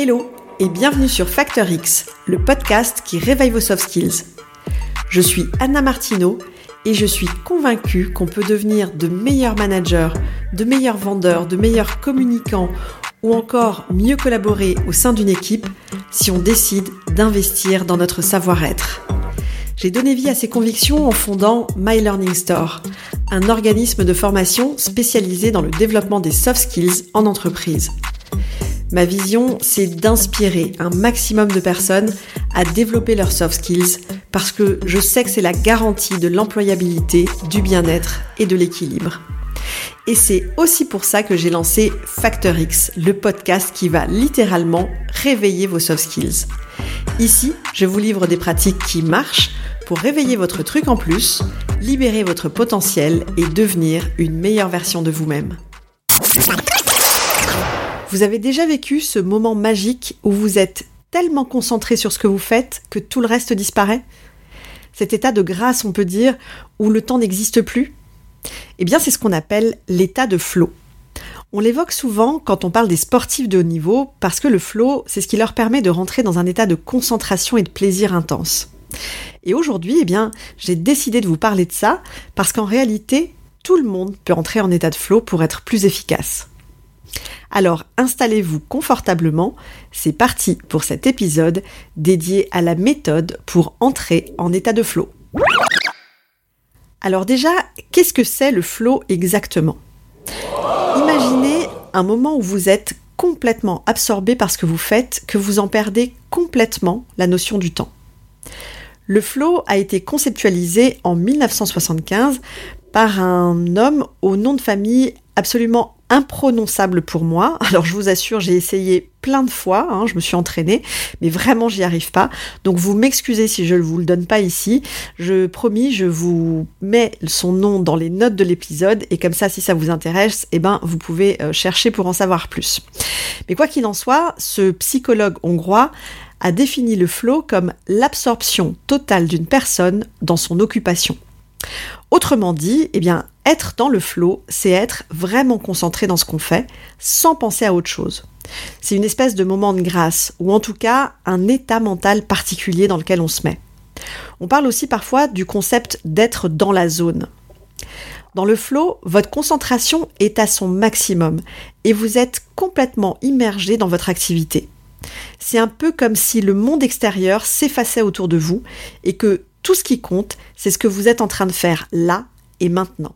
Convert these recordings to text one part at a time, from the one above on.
Hello et bienvenue sur Factor X, le podcast qui réveille vos soft skills. Je suis Anna Martineau et je suis convaincue qu'on peut devenir de meilleurs managers, de meilleurs vendeurs, de meilleurs communicants ou encore mieux collaborer au sein d'une équipe si on décide d'investir dans notre savoir-être. J'ai donné vie à ces convictions en fondant My Learning Store, un organisme de formation spécialisé dans le développement des soft skills en entreprise. Ma vision, c'est d'inspirer un maximum de personnes à développer leurs soft skills parce que je sais que c'est la garantie de l'employabilité, du bien-être et de l'équilibre. Et c'est aussi pour ça que j'ai lancé Factor X, le podcast qui va littéralement réveiller vos soft skills. Ici, je vous livre des pratiques qui marchent pour réveiller votre truc en plus, libérer votre potentiel et devenir une meilleure version de vous-même. Vous avez déjà vécu ce moment magique où vous êtes tellement concentré sur ce que vous faites que tout le reste disparaît? Cet état de grâce, on peut dire, où le temps n'existe plus? Eh bien, c'est ce qu'on appelle l'état de flow. On l'évoque souvent quand on parle des sportifs de haut niveau parce que le flow, c'est ce qui leur permet de rentrer dans un état de concentration et de plaisir intense. Et aujourd'hui, eh bien, j'ai décidé de vous parler de ça parce qu'en réalité, tout le monde peut entrer en état de flow pour être plus efficace. Alors installez-vous confortablement, c'est parti pour cet épisode dédié à la méthode pour entrer en état de flow. Alors déjà, qu'est-ce que c'est le flow exactement? Imaginez un moment où vous êtes complètement absorbé par ce que vous faites, que vous en perdez complètement la notion du temps. Le flow a été conceptualisé en 1975 par un homme au nom de famille absolument imprononçable pour moi. Alors je vous assure, j'ai essayé plein de fois, hein, je me suis entraînée, mais vraiment j'y arrive pas. Donc vous m'excusez si je ne vous le donne pas ici. Je promis, je vous mets son nom dans les notes de l'épisode et comme ça, si ça vous intéresse, eh ben vous pouvez euh, chercher pour en savoir plus. Mais quoi qu'il en soit, ce psychologue hongrois a défini le flow comme l'absorption totale d'une personne dans son occupation. Autrement dit, eh bien, être dans le flow, c'est être vraiment concentré dans ce qu'on fait, sans penser à autre chose. C'est une espèce de moment de grâce, ou en tout cas un état mental particulier dans lequel on se met. On parle aussi parfois du concept d'être dans la zone. Dans le flow, votre concentration est à son maximum et vous êtes complètement immergé dans votre activité. C'est un peu comme si le monde extérieur s'effaçait autour de vous et que tout ce qui compte, c'est ce que vous êtes en train de faire là et maintenant.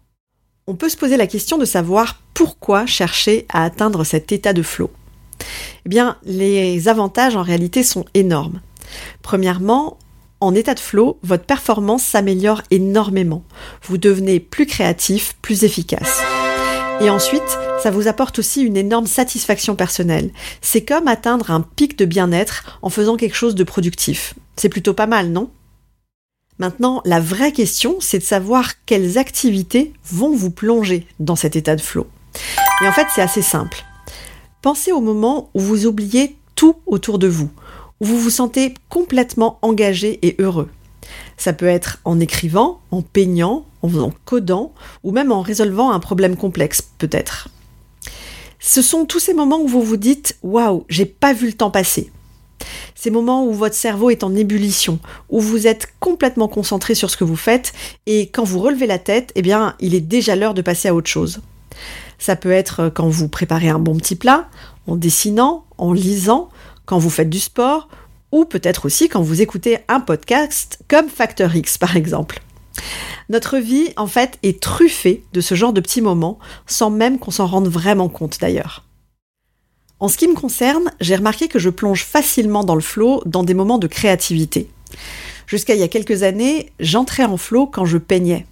On peut se poser la question de savoir pourquoi chercher à atteindre cet état de flow. Eh bien, les avantages en réalité sont énormes. Premièrement, en état de flow, votre performance s'améliore énormément. Vous devenez plus créatif, plus efficace. Et ensuite, ça vous apporte aussi une énorme satisfaction personnelle. C'est comme atteindre un pic de bien-être en faisant quelque chose de productif. C'est plutôt pas mal, non? Maintenant, la vraie question, c'est de savoir quelles activités vont vous plonger dans cet état de flow. Et en fait, c'est assez simple. Pensez au moment où vous oubliez tout autour de vous, où vous vous sentez complètement engagé et heureux. Ça peut être en écrivant, en peignant, en codant, ou même en résolvant un problème complexe, peut-être. Ce sont tous ces moments où vous vous dites Waouh, j'ai pas vu le temps passer. Ces moments où votre cerveau est en ébullition, où vous êtes complètement concentré sur ce que vous faites, et quand vous relevez la tête, eh bien, il est déjà l'heure de passer à autre chose. Ça peut être quand vous préparez un bon petit plat, en dessinant, en lisant, quand vous faites du sport, ou peut-être aussi quand vous écoutez un podcast comme Factor X par exemple. Notre vie, en fait, est truffée de ce genre de petits moments, sans même qu'on s'en rende vraiment compte d'ailleurs. En ce qui me concerne, j'ai remarqué que je plonge facilement dans le flow dans des moments de créativité. Jusqu'à il y a quelques années, j'entrais en flow quand je peignais.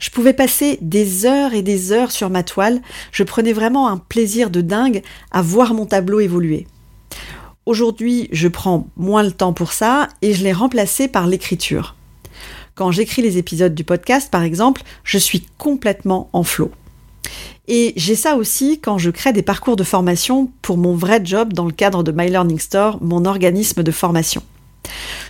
Je pouvais passer des heures et des heures sur ma toile, je prenais vraiment un plaisir de dingue à voir mon tableau évoluer. Aujourd'hui, je prends moins le temps pour ça et je l'ai remplacé par l'écriture. Quand j'écris les épisodes du podcast, par exemple, je suis complètement en flow. Et j'ai ça aussi quand je crée des parcours de formation pour mon vrai job dans le cadre de My Learning Store, mon organisme de formation.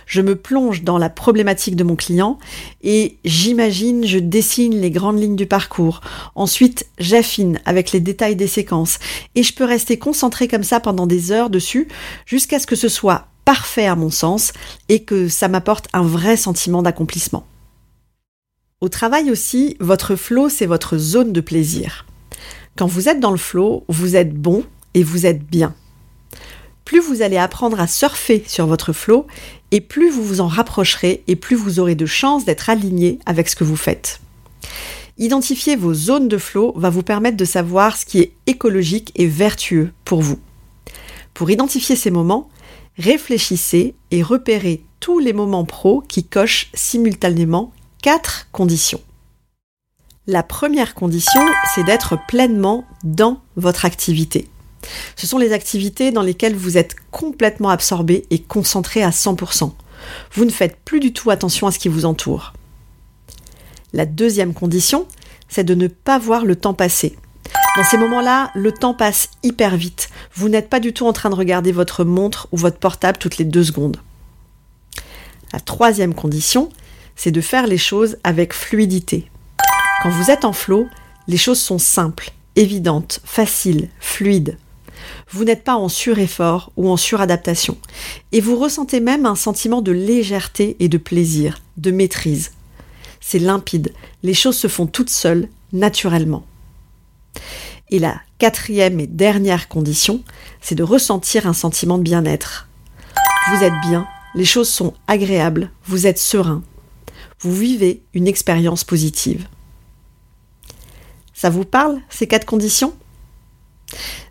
Je me plonge dans la problématique de mon client et j'imagine, je dessine les grandes lignes du parcours. Ensuite, j'affine avec les détails des séquences et je peux rester concentré comme ça pendant des heures dessus jusqu'à ce que ce soit parfait à mon sens et que ça m'apporte un vrai sentiment d'accomplissement. Au travail aussi, votre flow, c'est votre zone de plaisir. Quand vous êtes dans le flow, vous êtes bon et vous êtes bien. Plus vous allez apprendre à surfer sur votre flow, et plus vous vous en rapprocherez et plus vous aurez de chances d'être aligné avec ce que vous faites. Identifier vos zones de flow va vous permettre de savoir ce qui est écologique et vertueux pour vous. Pour identifier ces moments, réfléchissez et repérez tous les moments pro qui cochent simultanément quatre conditions. La première condition, c'est d'être pleinement dans votre activité. Ce sont les activités dans lesquelles vous êtes complètement absorbé et concentré à 100%. Vous ne faites plus du tout attention à ce qui vous entoure. La deuxième condition, c'est de ne pas voir le temps passer. Dans ces moments-là, le temps passe hyper vite. Vous n'êtes pas du tout en train de regarder votre montre ou votre portable toutes les deux secondes. La troisième condition, c'est de faire les choses avec fluidité. Quand vous êtes en flot, les choses sont simples, évidentes, faciles, fluides. Vous n'êtes pas en sureffort ou en suradaptation. Et vous ressentez même un sentiment de légèreté et de plaisir, de maîtrise. C'est limpide, les choses se font toutes seules, naturellement. Et la quatrième et dernière condition, c'est de ressentir un sentiment de bien-être. Vous êtes bien, les choses sont agréables, vous êtes serein, vous vivez une expérience positive. Ça vous parle, ces quatre conditions?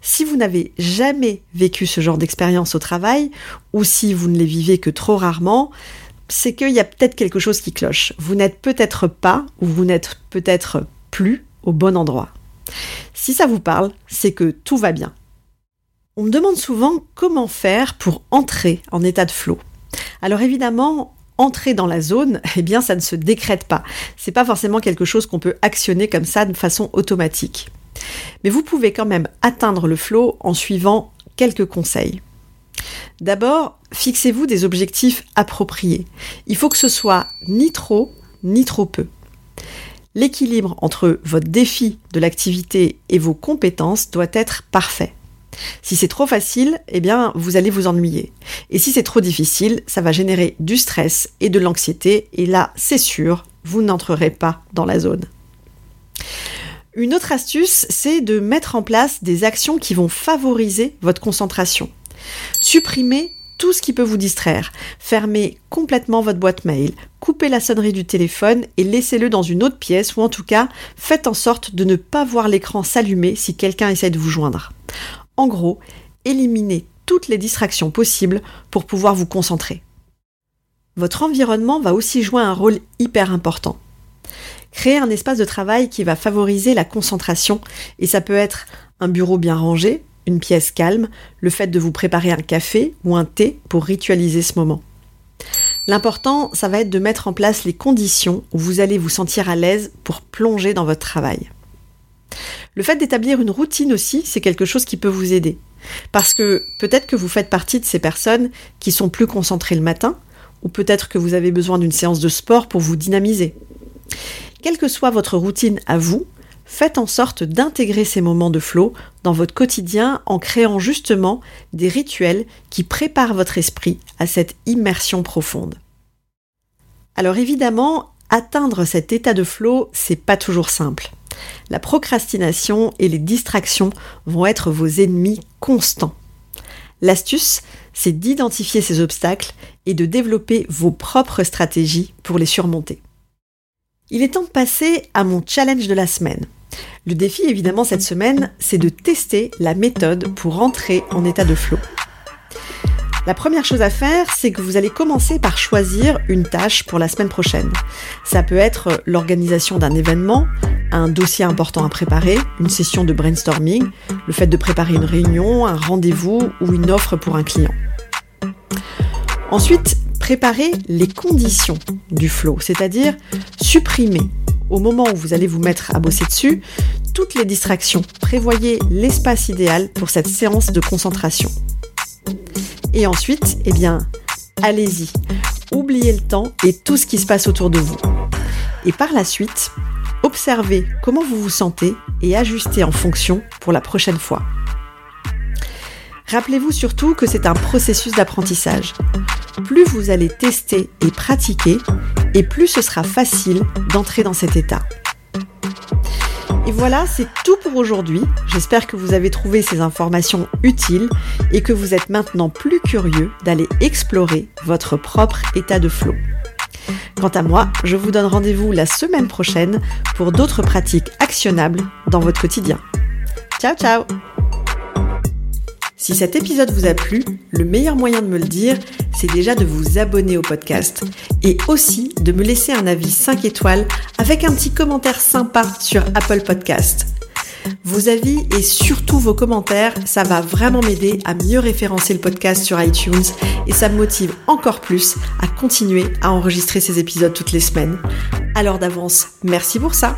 Si vous n'avez jamais vécu ce genre d'expérience au travail, ou si vous ne les vivez que trop rarement, c'est qu'il y a peut-être quelque chose qui cloche. Vous n'êtes peut-être pas, ou vous n'êtes peut-être plus au bon endroit. Si ça vous parle, c'est que tout va bien. On me demande souvent comment faire pour entrer en état de flot. Alors évidemment, entrer dans la zone, eh bien ça ne se décrète pas. C'est pas forcément quelque chose qu'on peut actionner comme ça de façon automatique. Mais vous pouvez quand même atteindre le flow en suivant quelques conseils. D'abord, fixez-vous des objectifs appropriés. Il faut que ce soit ni trop ni trop peu. L'équilibre entre votre défi de l'activité et vos compétences doit être parfait. Si c'est trop facile, eh bien, vous allez vous ennuyer. Et si c'est trop difficile, ça va générer du stress et de l'anxiété, et là, c'est sûr, vous n'entrerez pas dans la zone. Une autre astuce, c'est de mettre en place des actions qui vont favoriser votre concentration. Supprimez tout ce qui peut vous distraire. Fermez complètement votre boîte mail, coupez la sonnerie du téléphone et laissez-le dans une autre pièce ou en tout cas faites en sorte de ne pas voir l'écran s'allumer si quelqu'un essaie de vous joindre. En gros, éliminez toutes les distractions possibles pour pouvoir vous concentrer. Votre environnement va aussi jouer un rôle hyper important. Créez un espace de travail qui va favoriser la concentration et ça peut être un bureau bien rangé, une pièce calme, le fait de vous préparer un café ou un thé pour ritualiser ce moment. L'important, ça va être de mettre en place les conditions où vous allez vous sentir à l'aise pour plonger dans votre travail. Le fait d'établir une routine aussi, c'est quelque chose qui peut vous aider. Parce que peut-être que vous faites partie de ces personnes qui sont plus concentrées le matin, ou peut-être que vous avez besoin d'une séance de sport pour vous dynamiser. Quelle que soit votre routine à vous, faites en sorte d'intégrer ces moments de flow dans votre quotidien en créant justement des rituels qui préparent votre esprit à cette immersion profonde. Alors évidemment, atteindre cet état de flow, c'est pas toujours simple. La procrastination et les distractions vont être vos ennemis constants. L'astuce, c'est d'identifier ces obstacles et de développer vos propres stratégies pour les surmonter. Il est temps de passer à mon challenge de la semaine. Le défi évidemment cette semaine, c'est de tester la méthode pour entrer en état de flow. La première chose à faire, c'est que vous allez commencer par choisir une tâche pour la semaine prochaine. Ça peut être l'organisation d'un événement, un dossier important à préparer, une session de brainstorming, le fait de préparer une réunion, un rendez-vous ou une offre pour un client. Ensuite, préparez les conditions du flow, c'est-à-dire supprimer au moment où vous allez vous mettre à bosser dessus toutes les distractions. Prévoyez l'espace idéal pour cette séance de concentration. Et ensuite, eh bien, allez-y. Oubliez le temps et tout ce qui se passe autour de vous. Et par la suite, observez comment vous vous sentez et ajustez en fonction pour la prochaine fois. Rappelez-vous surtout que c'est un processus d'apprentissage. Plus vous allez tester et pratiquer, et plus ce sera facile d'entrer dans cet état. Et voilà, c'est tout pour aujourd'hui. J'espère que vous avez trouvé ces informations utiles et que vous êtes maintenant plus curieux d'aller explorer votre propre état de flow. Quant à moi, je vous donne rendez-vous la semaine prochaine pour d'autres pratiques actionnables dans votre quotidien. Ciao ciao si cet épisode vous a plu, le meilleur moyen de me le dire, c'est déjà de vous abonner au podcast et aussi de me laisser un avis 5 étoiles avec un petit commentaire sympa sur Apple Podcast. Vos avis et surtout vos commentaires, ça va vraiment m'aider à mieux référencer le podcast sur iTunes et ça me motive encore plus à continuer à enregistrer ces épisodes toutes les semaines. Alors d'avance, merci pour ça.